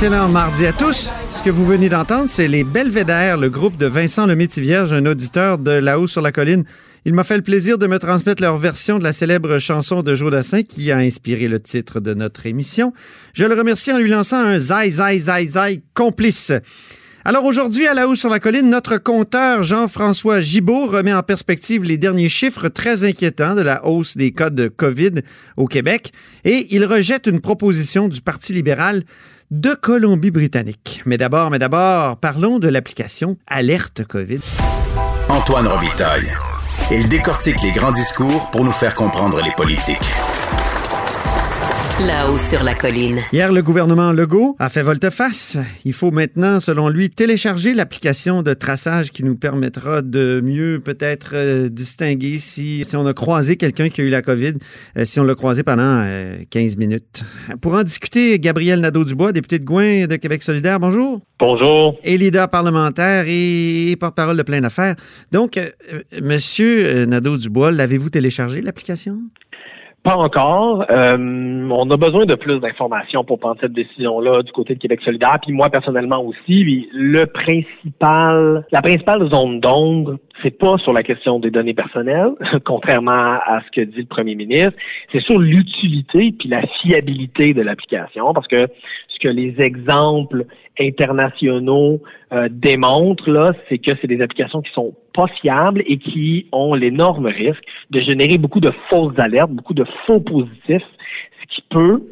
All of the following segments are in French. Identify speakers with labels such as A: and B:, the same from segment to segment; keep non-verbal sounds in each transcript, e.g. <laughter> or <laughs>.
A: Excellent mardi à tous. Ce que vous venez d'entendre, c'est les Belvédères, le groupe de Vincent Lemaitre-Vierge, un auditeur de là-haut sur la colline. Il m'a fait le plaisir de me transmettre leur version de la célèbre chanson de Joe Dassin qui a inspiré le titre de notre émission. Je le remercie en lui lançant un zai, zai, zai, zai complice. Alors aujourd'hui, à la hausse sur la colline, notre compteur Jean-François Gibault remet en perspective les derniers chiffres très inquiétants de la hausse des cas de COVID au Québec et il rejette une proposition du Parti libéral de Colombie-Britannique. Mais d'abord, mais d'abord, parlons de l'application Alerte COVID.
B: Antoine Robitaille. Il décortique les grands discours pour nous faire comprendre les politiques.
C: Là-haut sur la colline.
A: Hier, le gouvernement Legault a fait volte-face. Il faut maintenant, selon lui, télécharger l'application de traçage qui nous permettra de mieux peut-être euh, distinguer si, si on a croisé quelqu'un qui a eu la COVID, euh, si on l'a croisé pendant euh, 15 minutes. Pour en discuter, Gabriel Nadeau-Dubois, député de Gouin de Québec solidaire, bonjour.
D: Bonjour.
A: Et leader parlementaire et, et porte-parole de plein d'affaires. Donc, euh, euh, Monsieur euh, Nadeau-Dubois, l'avez-vous téléchargé, l'application?
D: Pas encore. Euh, on a besoin de plus d'informations pour prendre cette décision-là du côté de Québec solidaire. Puis moi, personnellement aussi, puis le principal, la principale zone d'ombre, c'est pas sur la question des données personnelles, <laughs> contrairement à ce que dit le premier ministre, c'est sur l'utilité puis la fiabilité de l'application, parce que ce que les exemples internationaux euh, démontrent là, c'est que c'est des applications qui sont pas fiables et qui ont l'énorme risque de générer beaucoup de fausses alertes, beaucoup de faux positifs, ce qui peut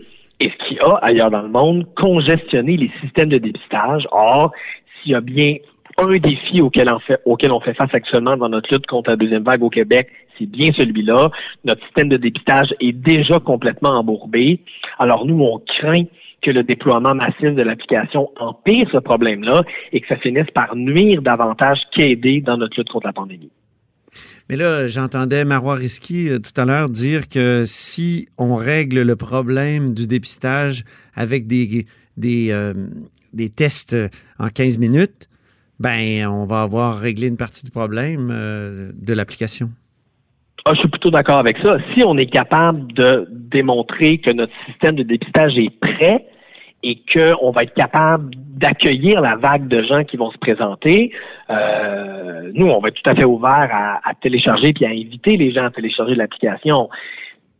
D: et ce qui a ailleurs dans le monde congestionné les systèmes de dépistage. Or, s'il y a bien un défi auquel on, fait, auquel on fait face actuellement dans notre lutte contre la deuxième vague au Québec, c'est bien celui-là. Notre système de dépistage est déjà complètement embourbé. Alors nous, on craint que le déploiement massif de l'application empire ce problème-là et que ça finisse par nuire davantage qu'aider dans notre lutte contre la pandémie.
A: Mais là, j'entendais Marois Risky euh, tout à l'heure dire que si on règle le problème du dépistage avec des, des, euh, tests en 15 minutes, ben on va avoir réglé une partie du problème euh, de l'application.
D: Ah, je suis plutôt d'accord avec ça. Si on est capable de démontrer que notre système de dépistage est prêt et qu'on va être capable d'accueillir la vague de gens qui vont se présenter, euh, nous, on va être tout à fait ouvert à, télécharger puis à inviter les gens à télécharger l'application.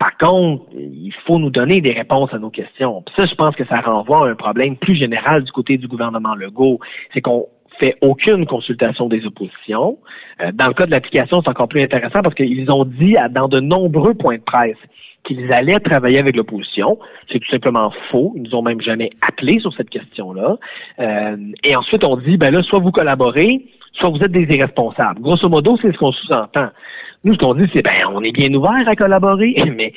D: Par contre, il faut nous donner des réponses à nos questions. Puis ça, je pense que ça renvoie à un problème plus général du côté du gouvernement Legault. C'est qu'on fait aucune consultation des oppositions. Euh, dans le cas de l'application, c'est encore plus intéressant parce qu'ils ont dit à, dans de nombreux points de presse qu'ils allaient travailler avec l'opposition. C'est tout simplement faux. Ils nous ont même jamais appelé sur cette question-là. Euh, et ensuite, on dit, ben là, soit vous collaborez, soit vous êtes des irresponsables. Grosso modo, c'est ce qu'on sous-entend. Nous, ce qu'on dit, c'est, ben, on est bien ouvert à collaborer, <laughs> mais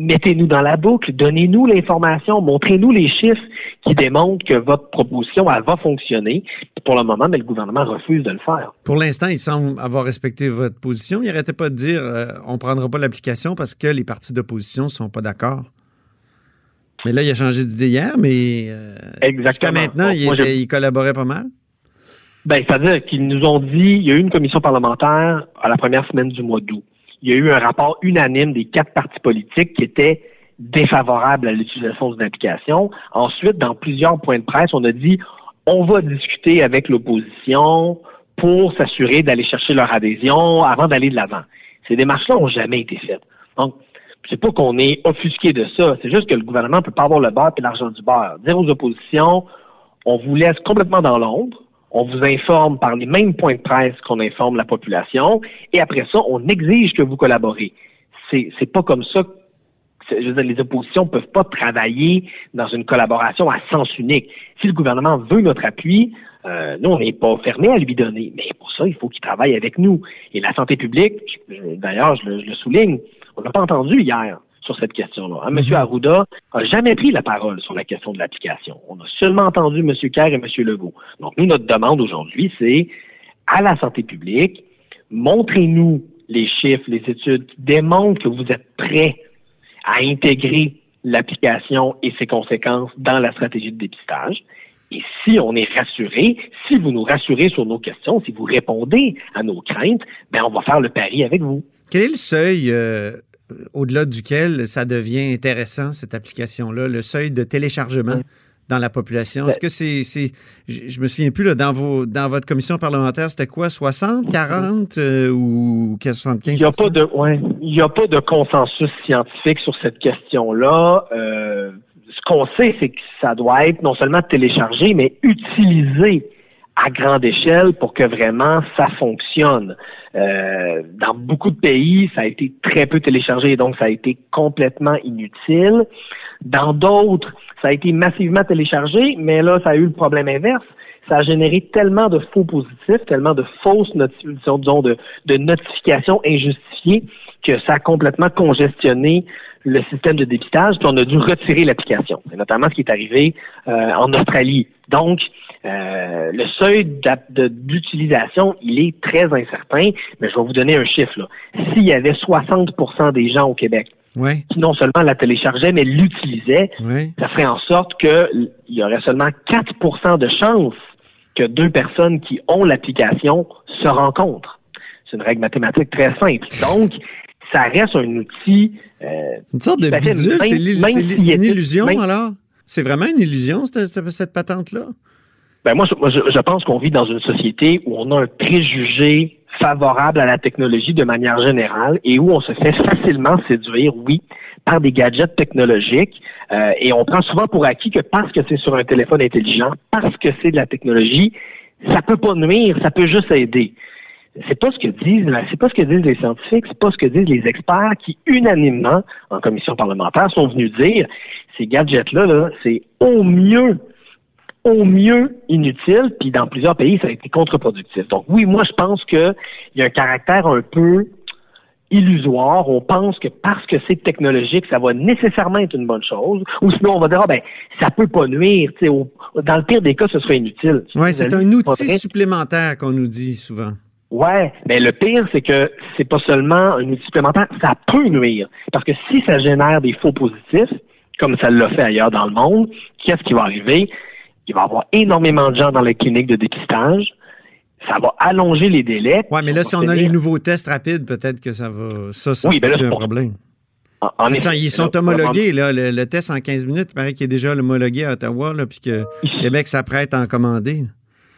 D: mettez-nous dans la boucle, donnez-nous l'information, montrez-nous les chiffres qui démontrent que votre proposition, elle va fonctionner. Pour le moment, mais le gouvernement refuse de le faire.
A: Pour l'instant, il semble avoir respecté votre position. Il n'arrêtait pas de dire euh, on ne prendra pas l'application parce que les partis d'opposition ne sont pas d'accord. Mais là, il a changé d'idée hier, mais euh, jusqu'à maintenant,
D: Bon,
A: il,
D: moi,
A: était-
D: je-
A: il collaborait pas mal.
D: Ben, c'est-à-dire qu'ils nous ont dit, il y a eu une commission parlementaire à la première semaine du mois d'août. Il y a eu un rapport unanime des quatre partis politiques qui était défavorable à l'utilisation d'une application. Ensuite, dans plusieurs points de presse, on a dit, on va discuter avec l'opposition pour s'assurer d'aller chercher leur adhésion avant d'aller de l'avant. Ces démarches-là n'ont jamais été faites. Donc, c'est pas qu'on est offusqué de ça, c'est juste que le gouvernement ne peut pas avoir le beurre et l'argent du beurre. Dire aux oppositions, on vous laisse complètement dans l'ombre, on vous informe par les mêmes points de presse qu'on informe la population, et après ça, on exige que vous collaborez. C'est, pas comme ça je veux dire, les oppositions ne peuvent pas travailler dans une collaboration à sens unique. Si le gouvernement veut notre appui, euh, nous, on n'est pas fermé à lui donner. Mais pour ça, il faut qu'il travaille avec nous. Et la santé publique, d'ailleurs, je, le souligne, on n'a pas entendu hier sur cette question-là. M. Arruda n'a jamais pris la parole sur la question de l'application. On a seulement entendu M. Kerr et M. Legault. Donc, nous, notre demande aujourd'hui, c'est à la santé publique, montrez-nous les chiffres, les études qui démontrent que vous êtes prêts à intégrer l'application et ses conséquences dans la stratégie de dépistage. Et si on est rassuré, si vous nous rassurez sur nos questions, si vous répondez à nos craintes, ben on va faire le pari avec vous.
A: Quel est le seuil euh, au-delà duquel ça devient intéressant, cette application-là, le seuil de téléchargement? dans la population. Est-ce que c'est, c'est je, me souviens plus, là, dans, vos, dans votre commission parlementaire, c'était quoi, 60, 40 euh, ou 75
D: Il n'y a, pas de, ouais, il y a pas de consensus scientifique sur cette question-là. Euh, ce qu'on sait, c'est que ça doit être non seulement téléchargé, mais utilisé à grande échelle pour que vraiment ça fonctionne. Euh, dans beaucoup de pays, ça a été très peu téléchargé, donc ça a été complètement inutile. Dans d'autres, ça a été massivement téléchargé, mais là, ça a eu le problème inverse. Ça a généré tellement de faux positifs, tellement de fausses notifications, disons, de, de notifications injustifiées que ça a complètement congestionné le système de dépistage, puis on a dû retirer l'application. C'est notamment ce qui est arrivé euh, en Australie. Donc, euh, le seuil d'utilisation, il est très incertain, mais je vais vous donner un chiffre. S'il y avait 60% des gens au Québec qui non seulement la téléchargeaient, mais l'utilisaient, ça ferait en sorte qu'il y aurait seulement 4% de chances que deux personnes qui ont l'application se rencontrent. C'est une règle mathématique très simple. Donc, ça reste un outil.
A: Euh, une sorte de bidule, c'est une illusion alors? C'est vraiment une illusion, cette, cette patente-là?
D: Ben moi, je, je pense qu'on vit dans une société où on a un préjugé favorable à la technologie de manière générale et où on se fait facilement séduire, oui, par des gadgets technologiques. Euh, et on prend souvent pour acquis que parce que c'est sur un téléphone intelligent, parce que c'est de la technologie, ça peut pas nuire, ça peut juste aider. C'est pas ce que disent, c'est pas ce que disent les scientifiques, c'est pas ce que disent les experts qui unanimement en commission parlementaire sont venus dire ces gadgets-là, -là, c'est au mieux au mieux inutile, puis dans plusieurs pays, ça a été contre-productif. Donc oui, moi je pense qu'il y a un caractère un peu illusoire. On pense que parce que c'est technologique, ça va nécessairement être une bonne chose. Ou sinon, on va dire, ah, ben, ça peut pas nuire. dans le pire des cas, ce serait inutile.
A: Oui, c'est un outil supplémentaire qu'on nous dit souvent.
D: Ouais, mais le pire, c'est que c'est pas seulement un outil supplémentaire, ça peut nuire. Parce que si ça génère des faux positifs, comme ça l'a fait ailleurs dans le monde, qu'est-ce qui va arriver? Il va y avoir énormément de gens dans les cliniques de dépistage. Ça va allonger les délais.
A: Oui, mais là, si on a les nouveaux tests rapides, peut-être que ça va. Ça, ça, oui, ben un problème. ils sont homologués, là, le, test en 15 minutes, il paraît qu'il est déjà homologué à Ottawa, là, puis que Québec s'apprête à en commander.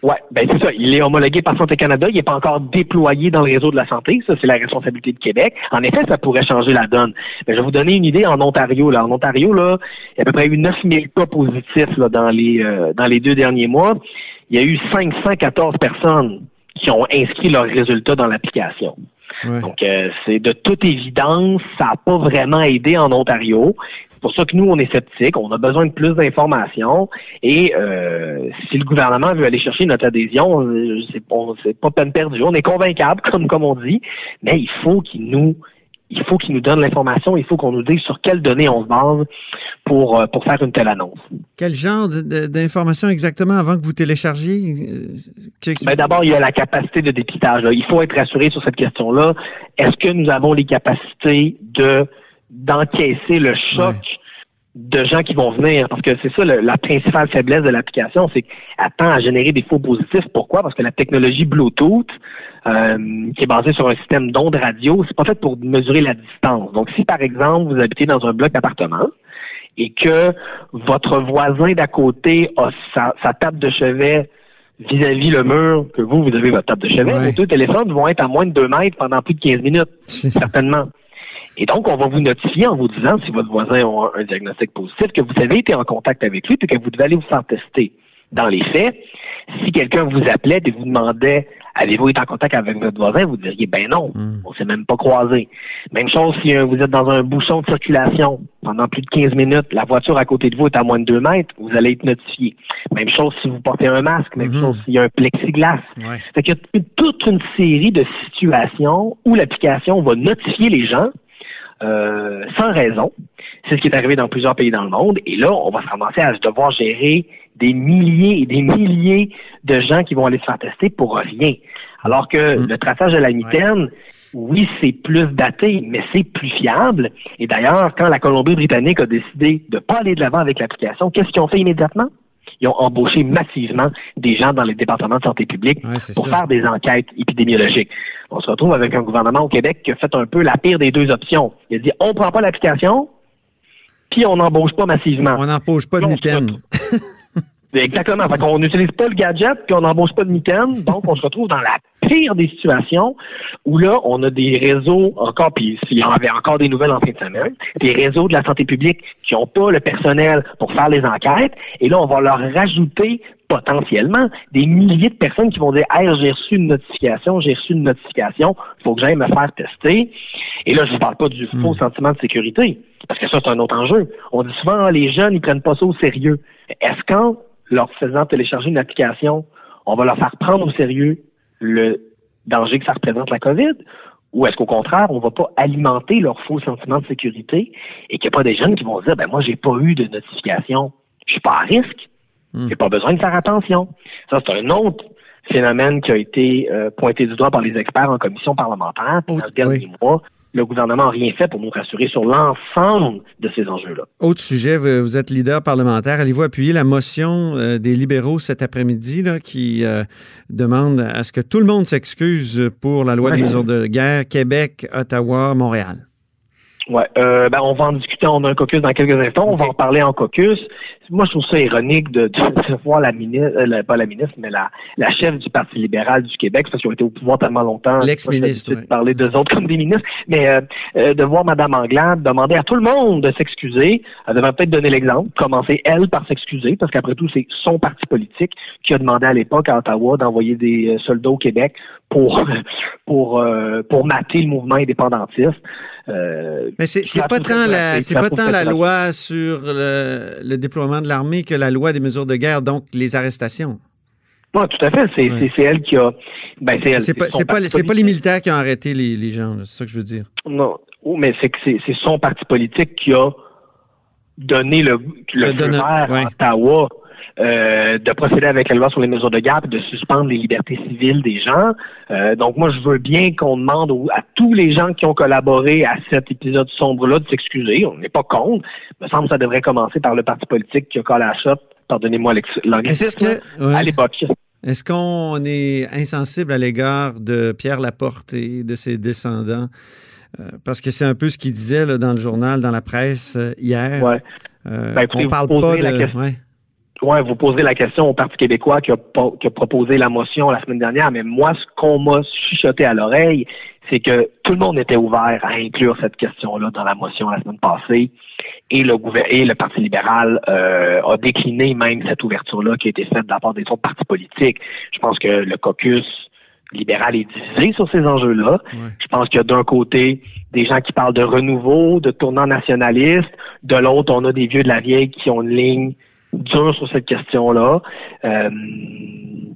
D: Oui, ben c'est ça. Il est homologué par Santé Canada. Il n'est pas encore déployé dans le réseau de la santé. Ça, c'est la responsabilité de Québec. En effet, ça pourrait changer la donne. Mais je vais vous donner une idée en Ontario. Là. En Ontario, là, il y a à peu près eu 9000 cas positifs là, dans, les, euh, dans les deux derniers mois. Il y a eu 514 personnes qui ont inscrit leurs résultats dans l'application. Donc, euh, c'est de toute évidence, ça n'a pas vraiment aidé en Ontario. C'est pour ça que nous, on est sceptiques, on a besoin de plus d'informations. Et euh, si le gouvernement veut aller chercher notre adhésion, euh, c'est pas peine perdue. On est convaincable, <laughs> comme, comme on dit, mais il faut qu'il nous il faut qu'il nous donne l'information, il faut qu'on nous dise sur quelles données on se base pour, euh, pour faire une telle annonce.
A: Quel genre d'informations exactement avant que vous téléchargiez?
D: Ben D'abord, il y a la capacité de dépistage. Il faut être rassuré sur cette question-là. Est-ce que nous avons les capacités de d'encaisser le choc de gens qui vont venir. Parce que c'est ça la principale faiblesse de l'application, c'est qu'elle tend à générer des faux positifs. Pourquoi? Parce que la technologie Bluetooth, euh, qui est basée sur un système d'ondes radio, c'est pas fait pour mesurer la distance. Donc, si par exemple vous habitez dans un bloc d'appartement et que votre voisin d'à côté a sa, sa table de chevet vis-à-vis le mur, que vous, vous avez votre table de chevet,
A: Ouais.
D: vos deux téléphones vont être à moins de 2 mètres pendant plus de 15 minutes, certainement. Et donc, on va vous notifier en vous disant si votre voisin a un diagnostic positif, que vous avez été en contact avec lui, puis que vous devez aller vous faire tester. Dans les faits, si quelqu'un vous appelait et vous demandait avez-vous été en contact avec votre voisin, vous diriez ben non, on s'est même pas croisé. Même chose si euh, vous êtes dans un bouchon de circulation pendant plus de 15 minutes, la voiture à côté de vous est à moins de 2 mètres, vous allez être notifié. Même chose si vous portez un masque, même chose s'il y a un plexiglas.
A: Ouais.
D: Fait qu'il y a toute une série de situations où l'application va notifier les gens euh, sans raison. C'est ce qui est arrivé dans plusieurs pays dans le monde. Et là, on va se ramasser à devoir gérer des milliers et des milliers de gens qui vont aller se faire tester pour rien. Alors que le traçage de la mitaine, oui, c'est plus daté, mais c'est plus fiable. Et d'ailleurs, quand la Colombie-Britannique a décidé de ne pas aller de l'avant avec l'application, qu'est-ce qu'ils ont fait immédiatement? Ils ont embauché massivement des gens dans les départements de santé publique
A: Ouais,
D: pour
A: ça.
D: faire des enquêtes épidémiologiques. On se retrouve avec un gouvernement au Québec qui a fait un peu la pire des deux options. Il a dit on prend pas l'application, puis on n'embauche pas massivement.
A: On n'empauche pas de mitaine.
D: Exactement. Fait qu'on n'utilise pas le gadget, puis on n'embauche pas de mitaine. Donc, on se retrouve dans la pire des situations où là, on a des réseaux encore, puis s'il y en avait encore des nouvelles en fin de semaine, des réseaux de la santé publique qui n'ont pas le personnel pour faire les enquêtes. Et là, on va leur rajouter potentiellement des milliers de personnes qui vont dire Hey, j'ai reçu une notification, j'ai reçu une notification, il faut que j'aille me faire tester. Et là, je ne parle pas du faux sentiment de sécurité, parce que ça, c'est un autre enjeu. On dit souvent, les jeunes, ils prennent pas ça au sérieux. Est-ce qu'en leur faisant télécharger une application, on va leur faire prendre au sérieux le danger que ça représente la COVID? Ou est-ce qu'au contraire, on va pas alimenter leur faux sentiment de sécurité et qu'il n'y a pas des jeunes qui vont dire, ben moi, j'ai pas eu de notification, je suis pas à risque, j'ai pas besoin de faire attention. Ça, c'est un autre phénomène qui a été euh, pointé du doigt par les experts en commission parlementaire. Puis
A: Oh,
D: dans le dernier
A: oui.
D: mois, le gouvernement n'a rien fait pour nous rassurer sur l'ensemble de ces enjeux-là.
A: Autre sujet, vous êtes leader parlementaire. Allez-vous appuyer la motion euh, des libéraux cet après-midi qui euh, demande à ce que tout le monde s'excuse pour la loi des
D: Ouais.
A: mesures de guerre Québec, Ottawa, Montréal?
D: Ouais, euh, ben on va en discuter. On a un caucus dans quelques instants. On va en parler en caucus. Moi, je trouve ça ironique de, de, voir la ministre, euh, pas la ministre, mais la, la chef du Parti libéral du Québec, parce qu'ils ont été au pouvoir tellement longtemps.
A: L'ex-ministre, ouais.
D: de parler d'eux autres comme des ministres, mais euh, euh, de voir Mme Anglade demander à tout le monde de s'excuser. Elle devrait peut-être donner l'exemple, commencer elle par s'excuser, parce qu'après tout, c'est son parti politique qui a demandé à l'époque à Ottawa d'envoyer des euh, soldats au Québec pour <laughs> pour euh, pour mater le mouvement indépendantiste. Euh,
A: Mais c'est pas tant la c'est pas tant la loi sur le, le déploiement de l'armée que la loi des mesures de guerre, donc les arrestations.
D: Oui, tout à fait. C'est
A: Ouais.
D: elle qui a. Ben, c'est
A: pas les militaires qui ont arrêté les, les gens, c'est ça que je veux dire.
D: Non. Oh, mais c'est que c'est c'est son parti politique qui a donné le, le
A: Le
D: feu
A: donne-
D: vert
A: ouais.
D: à Ottawa euh, de procéder avec la loi sur les mesures de garde et de suspendre les libertés civiles des gens. Euh, donc moi, je veux bien qu'on demande à tous les gens qui ont collaboré à cet épisode sombre-là de s'excuser. On n'est pas contre. Il me semble que ça devrait commencer par le parti politique qui a collé à la shot, pardonnez-moi l'anglicisme,
A: ouais.
D: à l'époque.
A: Est-ce qu'on est insensible à l'égard de Pierre Laporte et de ses descendants? Euh, parce que c'est un peu ce qu'il disait là, dans le journal, dans la presse hier.
D: Ouais.
A: Euh,
D: Ben, écoutez,
A: on parle pas de...
D: la question.
A: ouais.
D: Ouais, vous poserez la question au Parti québécois qui a, po- qui a proposé la motion la semaine dernière, mais moi, ce qu'on m'a chuchoté à l'oreille, c'est que tout le monde était ouvert à inclure cette question-là dans la motion la semaine passée. Et le, et le Parti libéral euh, a décliné même cette ouverture-là qui a été faite de la part des autres partis politiques. Je pense que le caucus libéral est divisé sur ces enjeux-là. Je pense qu'il y a d'un côté des gens qui parlent de renouveau, de tournant nationaliste. De l'autre, on a des vieux de la vieille qui ont une ligne sur cette question-là. Euh,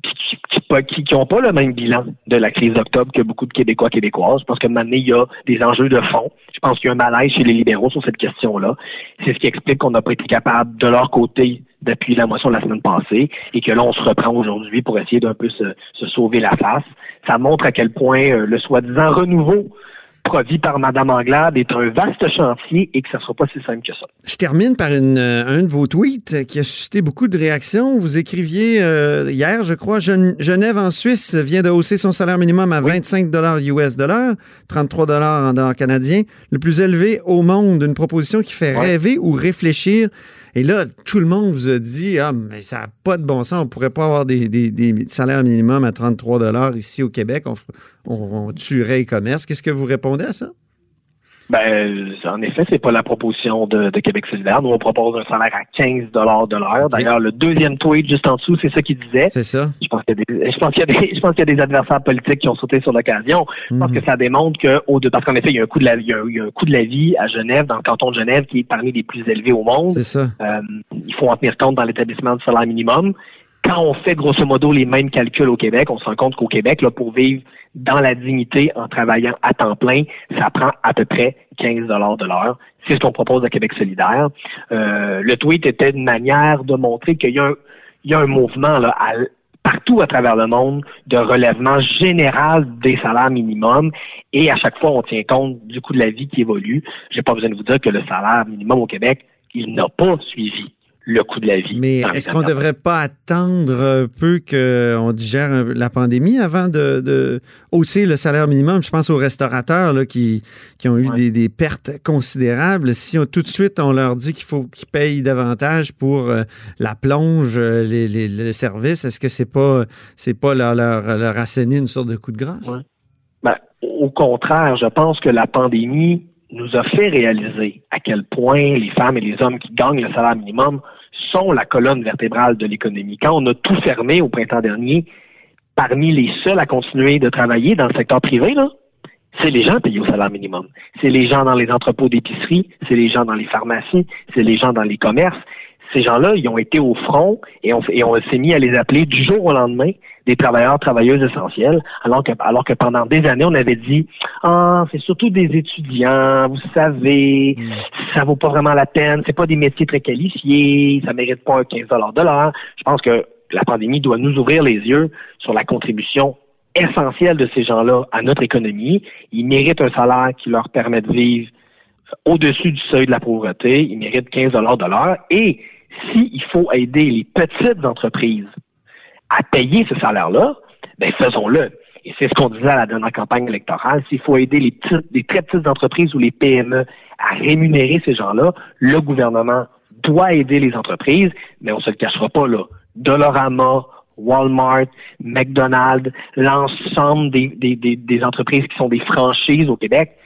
D: qui qui qui qui ont pas le même bilan de la crise d'octobre que beaucoup de Québécois québécoises. Je pense que maintenant, il y a des enjeux de fond. Je pense qu'il y a un malaise chez les libéraux sur cette question-là. C'est ce qui explique qu'on n'a pas été capable, de leur côté, d'appuyer la motion la semaine passée et que là, on se reprend aujourd'hui pour essayer d'un peu se, se sauver la face. Ça montre à quel point euh, le soi-disant renouveau produit par Mme Anglade est un vaste chantier et que ça ne sera pas si simple que ça.
A: Je termine par une, euh, un de vos tweets qui a suscité beaucoup de réactions. Vous écriviez euh, hier, je crois, Gen- Genève en Suisse vient de hausser son salaire minimum à 25 dollars US dollars, 33 dollars en dollars canadiens, le plus élevé au monde, une proposition qui fait
D: Ouais.
A: rêver ou réfléchir. Et là, tout le monde vous a dit Ah, mais ça n'a pas de bon sens, on pourrait pas avoir des, salaires minimums à 33 dollars ici au Québec, on- on tuerait les commerces. Qu'est-ce que vous répondez à ça?
D: Ben, en effet, c'est pas la proposition de, de Québec solidaire. Nous, on propose un salaire à 15 dollars de l'heure. D'ailleurs, le deuxième tweet juste en dessous, c'est ça qu'il disait.
A: C'est ça?
D: Je pense qu'il y a des, je pense qu'il y a des, je pense qu'il y a des adversaires politiques qui ont sauté sur l'occasion. Je pense
A: Mhm.
D: que ça démontre que, au parce qu'en effet, il y a un coût de la, il y a, il y a un coût de la vie à Genève, dans le canton de Genève, qui est parmi les plus élevés au monde.
A: C'est ça.
D: Euh, il faut en tenir compte dans l'établissement du salaire minimum. Quand on fait grosso modo les mêmes calculs au Québec, on se rend compte qu'au Québec, là, pour vivre dans la dignité en travaillant à temps plein, ça prend à peu près 15 dollars de l'heure. C'est ce qu'on propose à Québec solidaire. Euh, le tweet était une manière de montrer qu'il y a un, mouvement là, partout à travers le monde de relèvement général des salaires minimums et à chaque fois on tient compte du coût de la vie qui évolue. J'ai pas besoin de vous dire que le salaire minimum au Québec, il n'a pas suivi le coût de la vie.
A: Mais est-ce qu'on ne devrait pas attendre un peu qu'on digère la pandémie avant de, de hausser le salaire minimum? Je pense aux restaurateurs là, qui, qui ont eu
D: Ouais.
A: des, des pertes considérables. Si on- tout de suite on leur dit qu'il faut qu'ils payent davantage pour euh, la plonge, euh, les, les- les services, est-ce que c'est pas c'est pas leur, leur, leur asséner une sorte de coup de grâce?
D: Ouais. Ben, au contraire, je pense que la pandémie nous a fait réaliser à quel point les femmes et les hommes qui gagnent le salaire minimum sont la colonne vertébrale de l'économie. Quand on a tout fermé au printemps dernier, parmi les seuls à continuer de travailler dans le secteur privé, là, c'est les gens payés au salaire minimum. C'est les gens dans les entrepôts d'épicerie, c'est les gens dans les pharmacies, c'est les gens dans les commerces. Ces gens-là, ils ont été au front et on, et on s'est mis à les appeler du jour au lendemain des travailleurs, travailleuses essentielles, alors que, alors que pendant des années, on avait dit, ah, c'est surtout des étudiants, vous savez, ça vaut pas vraiment la peine, c'est pas des métiers très qualifiés, ça mérite pas un 15 de l'heure. Je pense que la pandémie doit nous ouvrir les yeux sur la contribution essentielle de ces gens-là à notre économie. Ils méritent un salaire qui leur permet de vivre au-dessus du seuil de la pauvreté. Ils méritent 15 de l'heure. Et s'il faut aider les petites entreprises à payer ce salaire-là, ben faisons-le. Et c'est ce qu'on disait à la dernière campagne électorale. S'il faut aider les petites, très petites entreprises ou les PME à rémunérer ces gens-là, le gouvernement doit aider les entreprises, mais on se le cachera pas là. Dolorama, Walmart, McDonald's, l'ensemble des, entreprises qui sont des franchises au Québec,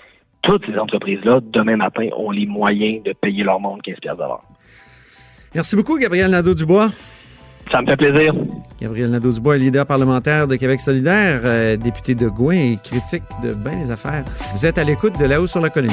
D: toutes ces entreprises-là, demain matin, ont les moyens de payer leur monde 15 piastres de l'heure.
A: Merci beaucoup, Gabriel Nadeau-Dubois.
D: Ça me fait plaisir.
A: Gabriel Nadeau-Dubois est leader parlementaire de Québec solidaire, euh, député de Gouin et critique de bien les affaires. Vous êtes à l'écoute de là-haut sur la colline.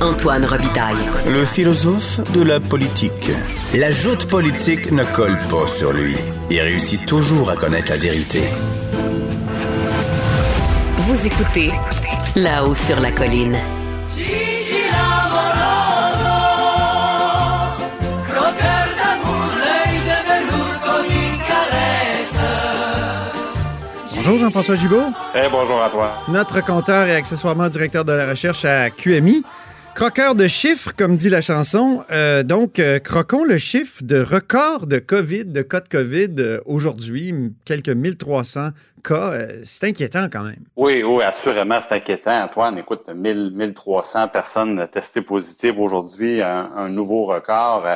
C: Antoine Robitaille.
B: Le philosophe de la politique. La joute politique ne colle pas sur lui. Il réussit toujours à connaître la vérité.
C: Vous écoutez là-haut sur la colline.
E: Gigi l'amoroso, croqueur d'amour, l'œil de velours comme une caresse.
A: Bonjour Jean-François Gibault,
F: Eh bonjour à toi.
A: notre compteur et accessoirement directeur de la recherche à QMI. Croqueur de chiffres, comme dit la chanson. Euh, donc, euh, croquons le chiffre de record de COVID, de cas de COVID euh, aujourd'hui, quelques 1300 cas. C'est inquiétant quand même.
F: Oui, oui, assurément, c'est inquiétant. Antoine, écoute, 1000, 1300 personnes testées positives aujourd'hui, un, un nouveau record,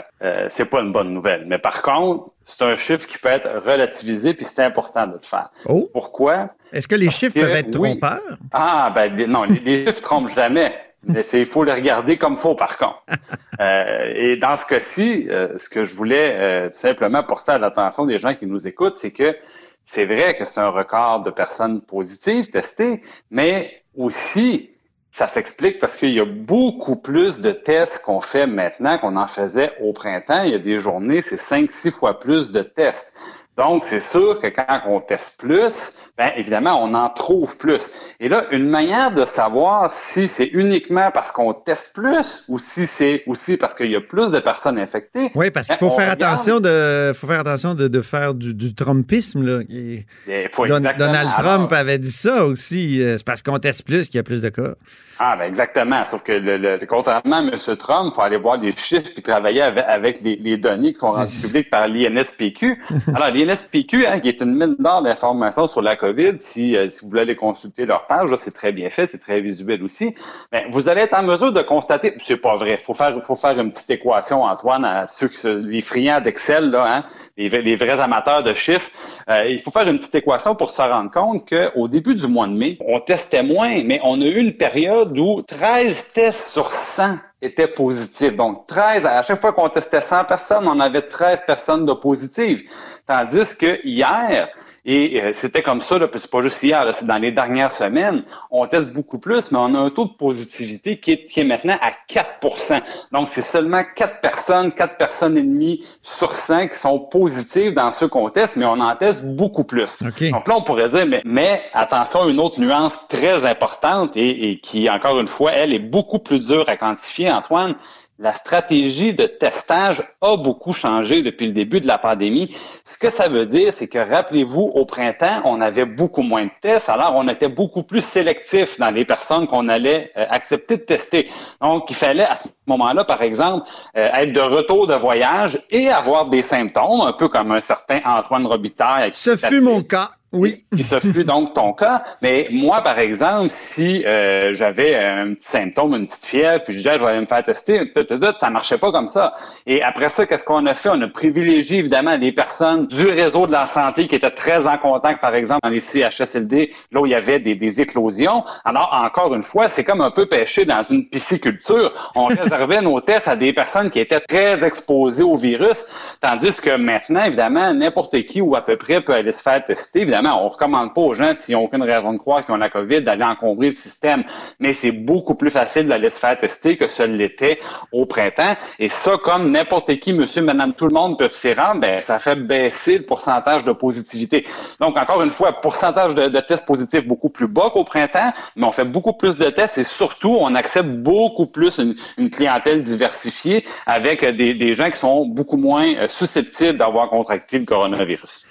F: c'est pas une bonne nouvelle. Mais par contre, c'est un chiffre qui peut être relativisé, puis c'est important de le faire.
A: Oh,
F: Pourquoi?
A: est-ce que les chiffres
F: que,
A: peuvent être
F: oui.
A: trompeurs?
F: Ah, ben non, les, les chiffres trompent jamais. Mais c'est- il faut les regarder comme faut, par contre. <laughs> Euh, et dans ce cas-ci, euh, ce que je voulais euh, simplement porter à l'attention des gens qui nous écoutent, c'est que c'est vrai que c'est un record de personnes positives testées, mais aussi, ça s'explique parce qu'il y a beaucoup plus de tests qu'on fait maintenant qu'on en faisait au printemps. Il y a des journées, c'est cinq, six fois plus de tests. Donc, c'est sûr que quand on teste plus, ben évidemment, on en trouve plus. Et là, une manière de savoir si c'est uniquement parce qu'on teste plus ou si c'est aussi parce qu'il y a plus de personnes infectées.
A: Oui, parce qu'il
F: ben,
A: faut faire
F: regarde-
A: attention de, faut faire attention de, de faire du, du Trumpisme. Là. Et
F: Il faut
A: Don- Donald
F: Alors,
A: Trump avait dit ça aussi. euh, C'est parce qu'on teste plus qu'il y a plus de cas.
F: Ah, ben exactement. Sauf que le, le- contrairement à M. Trump, il faut aller voir les chiffres puis travailler avec, avec les, les données qui sont rendues publiques par l'INSPQ. <laughs> Alors, l'INSPQ, hein, qui est une mine d'or d'informations sur la COVID, si, euh, si vous voulez aller consulter leur page, c'est très bien fait, c'est très visuel aussi. Ben, vous allez être en mesure de constater, c'est pas vrai, faut faire, faut faire une petite équation, Antoine, à ceux qui, les friands d'Excel, là, hein, les, les vrais amateurs de chiffres. Euh, il faut faire une petite équation pour se rendre compte qu'au début du mois de mai, on testait moins, mais on a eu une période où 13 tests sur 100 étaient positifs. Donc, 13, à chaque fois qu'on testait 100 personnes, on avait 13 personnes de positives. Tandis que hier, et euh, c'était comme ça, là, puis c'est pas juste hier, là, c'est dans les dernières semaines, on teste beaucoup plus, mais on a un taux de positivité qui est, qui est maintenant à 4% Donc, c'est seulement 4 personnes, 4 personnes et demie sur 100 qui sont positives dans ceux qu'on teste, mais on en teste beaucoup plus.
A: OK.
F: Donc là, on pourrait dire, mais, mais attention, une autre nuance très importante et, et qui, encore une fois, elle est beaucoup plus dure à quantifier, Antoine. La stratégie de testage a beaucoup changé depuis le début de la pandémie. Ce que ça veut dire, c'est que rappelez-vous, au printemps, on avait beaucoup moins de tests, alors on était beaucoup plus sélectif dans les personnes qu'on allait euh, accepter de tester. Donc, il fallait à ce moment-là, par exemple, euh, être de retour de voyage et avoir des symptômes, un peu comme un certain Antoine Robitaille.
A: Ce fut mon cas. Oui.
F: et ce fut donc ton cas. Mais moi, par exemple, si euh, j'avais un petit symptôme, une petite fièvre, puis je disais, je vais aller me faire tester, tout, tout, tout, ça marchait pas comme ça. Et après ça, qu'est-ce qu'on a fait? On a privilégié, évidemment, des personnes du réseau de la santé qui étaient très en contact, par exemple, dans les CHSLD, là où il y avait des, des éclosions. Alors, encore une fois, c'est comme un peu pêcher dans une pisciculture. On <laughs> réservait nos tests à des personnes qui étaient très exposées au virus, tandis que maintenant, évidemment, n'importe qui ou à peu près peut aller se faire tester. Évidemment, on recommande pas aux gens, s'ils n'ont aucune raison de croire qu'ils ont la COVID, d'aller encombrer le système. Mais c'est beaucoup plus facile d'aller se faire tester que ce l'était au printemps. Et ça, comme n'importe qui, monsieur, madame, tout le monde peuvent s'y rendre, ben, ça fait baisser le pourcentage de positivité. Donc, encore une fois, pourcentage de, tests positifs beaucoup plus bas qu'au printemps, mais on fait beaucoup plus de tests et surtout, on accepte beaucoup plus une, clientèle diversifiée avec des, des gens qui sont beaucoup moins euh, susceptibles d'avoir contracté le coronavirus.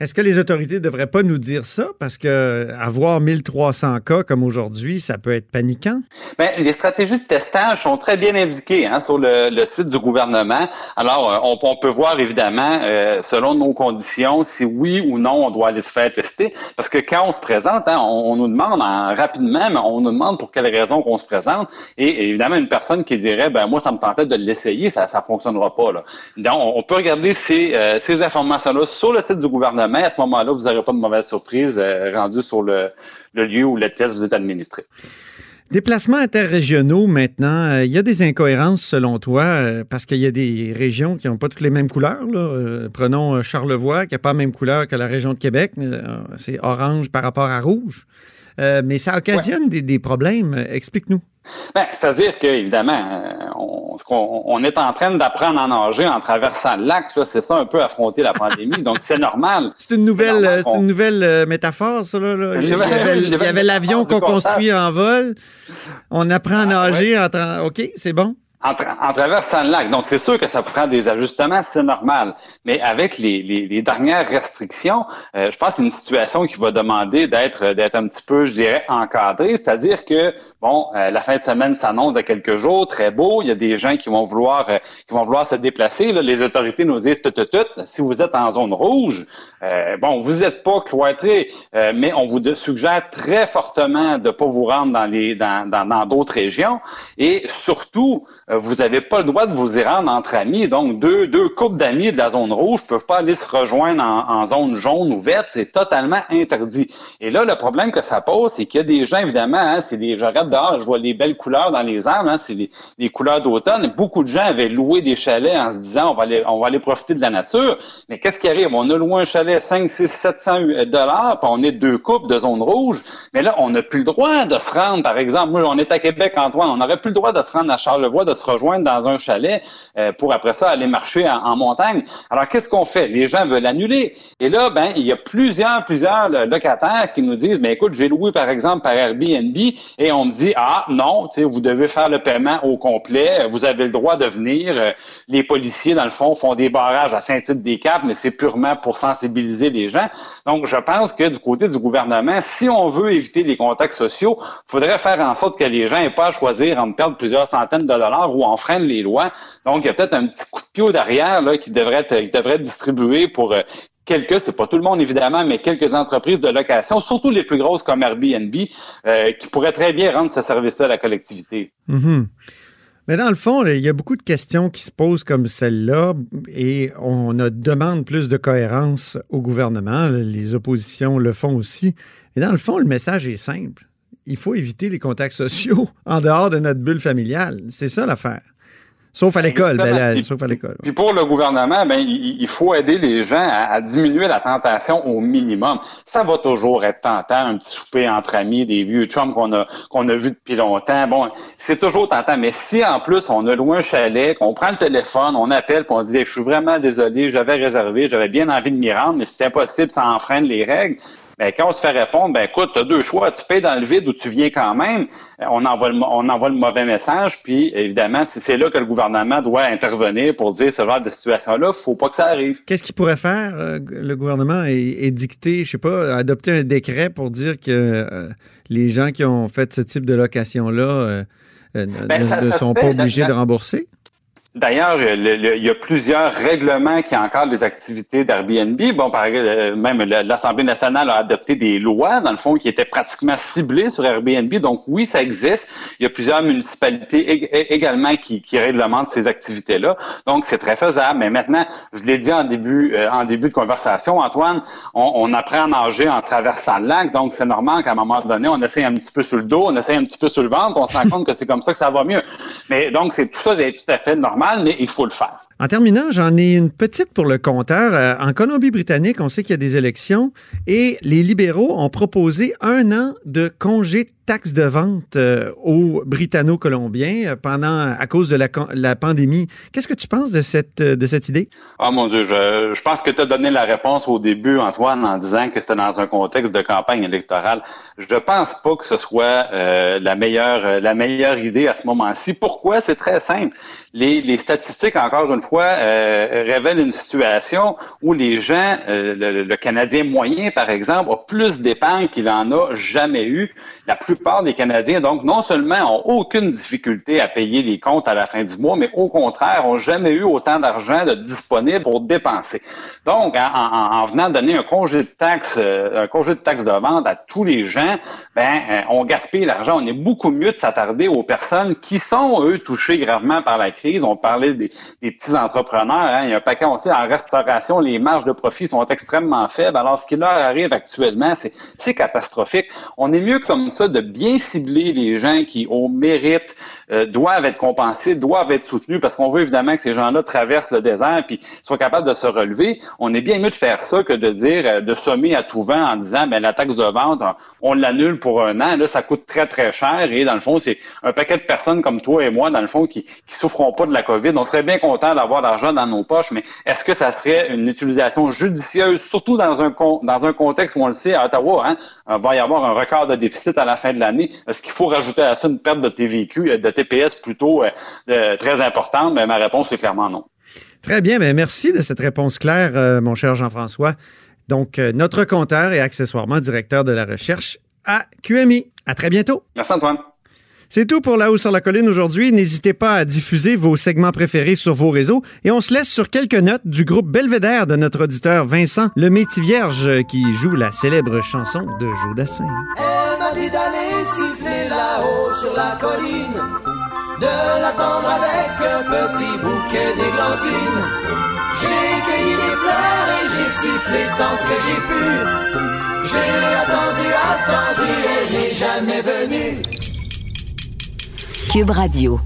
A: Est-ce que les autorités ne devraient pas nous dire ça? Parce que avoir 1300 cas comme aujourd'hui, ça peut être paniquant.
F: Ben, les stratégies de testage sont très bien indiquées hein, sur le, site du gouvernement. Alors, euh, on, peut voir évidemment, euh, selon nos conditions, si oui ou non on doit aller se faire tester. Parce que quand on se présente, hein, on, nous demande en- rapidement, mais on nous demande pour quelle raison qu'on se présente. Et évidemment, une personne qui dirait, ben moi, ça me tentait de l'essayer, ça ne fonctionnera pas. Là. Donc, on, peut regarder ces, euh, ces informations-là sur le site du gouvernement. À ce moment-là, vous n'aurez pas de mauvaise surprise euh, rendue sur le, lieu où le test vous est administré.
A: Déplacements interrégionaux maintenant, euh, il y a des incohérences selon toi, euh, parce qu'il y a des régions qui n'ont pas toutes les mêmes couleurs. Euh, prenons Charlevoix, qui n'a pas la même couleur que la région de Québec. C'est orange par rapport à rouge. Euh, mais ça occasionne des, des problèmes. Euh, Explique-nous.
F: Ben, c'est-à-dire que évidemment, euh, on, on est en train d'apprendre à nager en traversant le lac. C'est ça un peu affronter la pandémie. donc c'est normal. <laughs>
A: C'est une nouvelle, c'est une nouvelle métaphore, ça. Là, Il y
F: nouvelle-
A: avait,
F: une
A: il y
F: nouvelle
A: avait <laughs> l'avion qu'on construit en vol. On apprend à
F: Ah,
A: nager. en tra- OK, c'est bon.
F: En, tra- en traversant le lac. Donc, c'est sûr que ça prend des ajustements, c'est normal. Mais avec les, les, les dernières restrictions, euh, je pense que c'est une situation qui va demander d'être d'être un petit peu, je dirais, encadrée. C'est-à-dire que, bon, euh, la fin de semaine s'annonce de quelques jours, très beau. Il y a des gens qui vont vouloir euh, qui vont vouloir se déplacer. Là, les autorités nous disent tout, tout, tout. Si vous êtes en zone rouge, euh, bon, vous n'êtes pas cloîtré, euh, mais on vous suggère très fortement de ne pas vous rendre dans les dans dans dans d'autres régions. Et surtout, vous n'avez pas le droit de vous y rendre entre amis. Donc, deux, deux couples d'amis de la zone rouge ne peuvent pas aller se rejoindre en, en zone jaune ou verte. C'est totalement interdit. Et là, le problème que ça pose, c'est qu'il y a des gens, évidemment, hein, c'est des, je regarde dehors, je vois les belles couleurs dans les arbres, hein, c'est les couleurs d'automne. Beaucoup de gens avaient loué des chalets en se disant, on va aller, on va aller profiter de la nature. Mais qu'est-ce qui arrive? On a loué un chalet 5, 6, 700 dollars, puis on est deux couples de zone rouge. Mais là, on n'a plus le droit de se rendre, par exemple, moi, on est à Québec, Antoine, on n'aurait plus le droit de se rendre à Charlevoix, de se rejoindre dans un chalet euh, pour après ça aller marcher en, montagne. Alors, qu'est-ce qu'on fait? Les gens veulent annuler. Et là, ben, il y a plusieurs, plusieurs locataires qui nous disent, ben, écoute, j'ai loué, par exemple, par Airbnb, et on me dit, ah, non, vous devez faire le paiement au complet, vous avez le droit de venir. Euh, Les policiers, dans le fond, font des barrages à Saint-Tite des Caps, mais c'est purement pour sensibiliser les gens. Donc, je pense que du côté du gouvernement, si on veut éviter les contacts sociaux, il faudrait faire en sorte que les gens n'aient pas à choisir entre perdre plusieurs centaines de dollars ou enfreindre les lois. Donc, il y a peut-être un petit coup de pied derrière qui devrait être, distribué pour euh, quelques, c'est pas tout le monde évidemment, mais quelques entreprises de location, surtout les plus grosses comme Airbnb, euh, qui pourraient très bien rendre ce service-là à la collectivité.
A: Mhm. Mais dans le fond, il y a beaucoup de questions qui se posent comme celle-là et on demande plus de cohérence au gouvernement. Les oppositions le font aussi. Et dans le fond, le message est simple. Il faut éviter les contacts sociaux <laughs> en dehors de notre bulle familiale. C'est ça l'affaire. Sauf à l'école. ben là,
F: Puis-
A: sauf à l'école.
F: Puis pour le gouvernement, ben il, il faut aider les gens à, à diminuer la tentation au minimum. Ça va toujours être tentant, un petit souper entre amis, des vieux chums qu'on a qu'on a vus depuis longtemps. Bon, c'est toujours tentant. Mais si en plus on a loué un chalet, qu'on prend le téléphone, on appelle, puis on dit, je suis vraiment désolé, j'avais réservé, j'avais bien envie de m'y rendre, mais c'est impossible, ça enfreint les règles. Ben, quand on se fait répondre, ben écoute, tu as deux choix, tu payes dans le vide ou tu viens quand même, euh, on envoie le, on envoie le mauvais message, puis évidemment, si c'est là que le gouvernement doit intervenir pour dire ce genre de situation-là, faut pas que ça arrive.
A: Qu'est-ce qu'il pourrait faire, euh, le gouvernement, et, et dicter, je sais pas, adopter un décret pour dire que euh, les gens qui ont fait ce type de location-là euh, ne-
F: Ben, ça-
A: ne
F: ça
A: sont pas obligés
F: la-
A: de rembourser?
F: D'ailleurs, le- le- il y a plusieurs règlements qui encadrent les activités d'Airbnb. Bon, par euh, même l'Assemblée nationale a adopté des lois, dans le fond, qui étaient pratiquement ciblées sur Airbnb. Donc, oui, ça existe. Il y a plusieurs municipalités également qui, réglementent ces activités-là. Donc, c'est très faisable. Mais maintenant, je l'ai dit en début, euh, en début de conversation, Antoine, on, apprend à nager en traversant le lac. Donc, c'est normal qu'à un moment donné, on essaie un petit peu sur le dos, on essaie un petit peu sur le ventre, on se rend compte que c'est comme ça que ça va mieux. Mais donc, c'est tout ça est tout à fait normal, mais il faut le faire.
A: En terminant, j'en ai une petite pour le compteur. Euh, En Colombie-Britannique, on sait qu'il y a des élections et les libéraux ont proposé un an de congé taxe de vente euh, aux Britanno-Colombiens euh, pendant à cause de la, pandémie. Qu'est-ce que tu penses de cette, euh, de cette idée?
F: Ah mon Dieu, je, je pense que tu as donné la réponse au début, Antoine, en disant que c'était dans un contexte de campagne électorale. Je ne pense pas que ce soit la meilleure la meilleure idée à ce moment-ci. Pourquoi? C'est très simple. Les, les statistiques, encore une fois, révèlent une situation où les gens, le, Canadien moyen, par exemple, a plus d'épargne qu'il en a jamais eu. La plupart des Canadiens, donc, non seulement ont aucune difficulté à payer les comptes à la fin du mois, mais au contraire, ont jamais eu autant d'argent disponible pour dépenser. Donc, en, en- en venant donner un congé de taxe, euh, un congé de taxe de vente à tous les gens, ben, euh, on gaspille l'argent. On est beaucoup mieux de s'attarder aux personnes qui sont, eux, touchées gravement par la crise. On parlait des, petits entrepreneurs. hein. Il y a un paquet, on sait, en restauration, les marges de profit sont extrêmement faibles. Alors, ce qui leur arrive actuellement, c'est c'est catastrophique. On est mieux comme ça de bien cibler les gens qui, au mérite, euh, doivent être compensés, doivent être soutenus, parce qu'on veut évidemment que ces gens-là traversent le désert puis soient capables de se relever. On est bien mieux de faire ça que de dire, euh, de sommer à tout vent en disant, ben la taxe de vente, on l'annule pour un an. Là, ça coûte très, très cher. Et dans le fond, c'est un paquet de personnes comme toi et moi, dans le fond, qui qui souffront pas de la COVID. On serait bien content d'avoir l'argent dans nos poches, mais est-ce que ça serait une utilisation judicieuse, surtout dans un, dans un contexte où on le sait, à Ottawa, hein, il va y avoir un record de déficit à la fin de l'année? Est-ce qu'il faut rajouter à ça une perte de TVQ, euh, de TPS plutôt euh, très importante? Mais ben, ma réponse est clairement non.
A: Très bien, mais merci de cette réponse claire, euh, mon cher Jean-François. Donc, notre compteur et accessoirement directeur de la recherche à QMI. À très bientôt.
F: Merci Antoine.
A: C'est tout pour La Haut sur la Colline aujourd'hui. N'hésitez pas à diffuser vos segments préférés sur vos réseaux. Et on se laisse sur quelques notes du groupe Belvédère de notre auditeur Vincent Le Métis Vierge qui joue la célèbre chanson de Jodassin.
E: Elle m'a dit d'aller siffler là-haut sur la colline, de l'attendre avec un petit bouquet d'églantines. J'ai cueilli des fleurs et j'ai sifflé tant que j'ai pu. J'ai attendu, attendu, elle n'est jamais venue.
C: Cube Radio.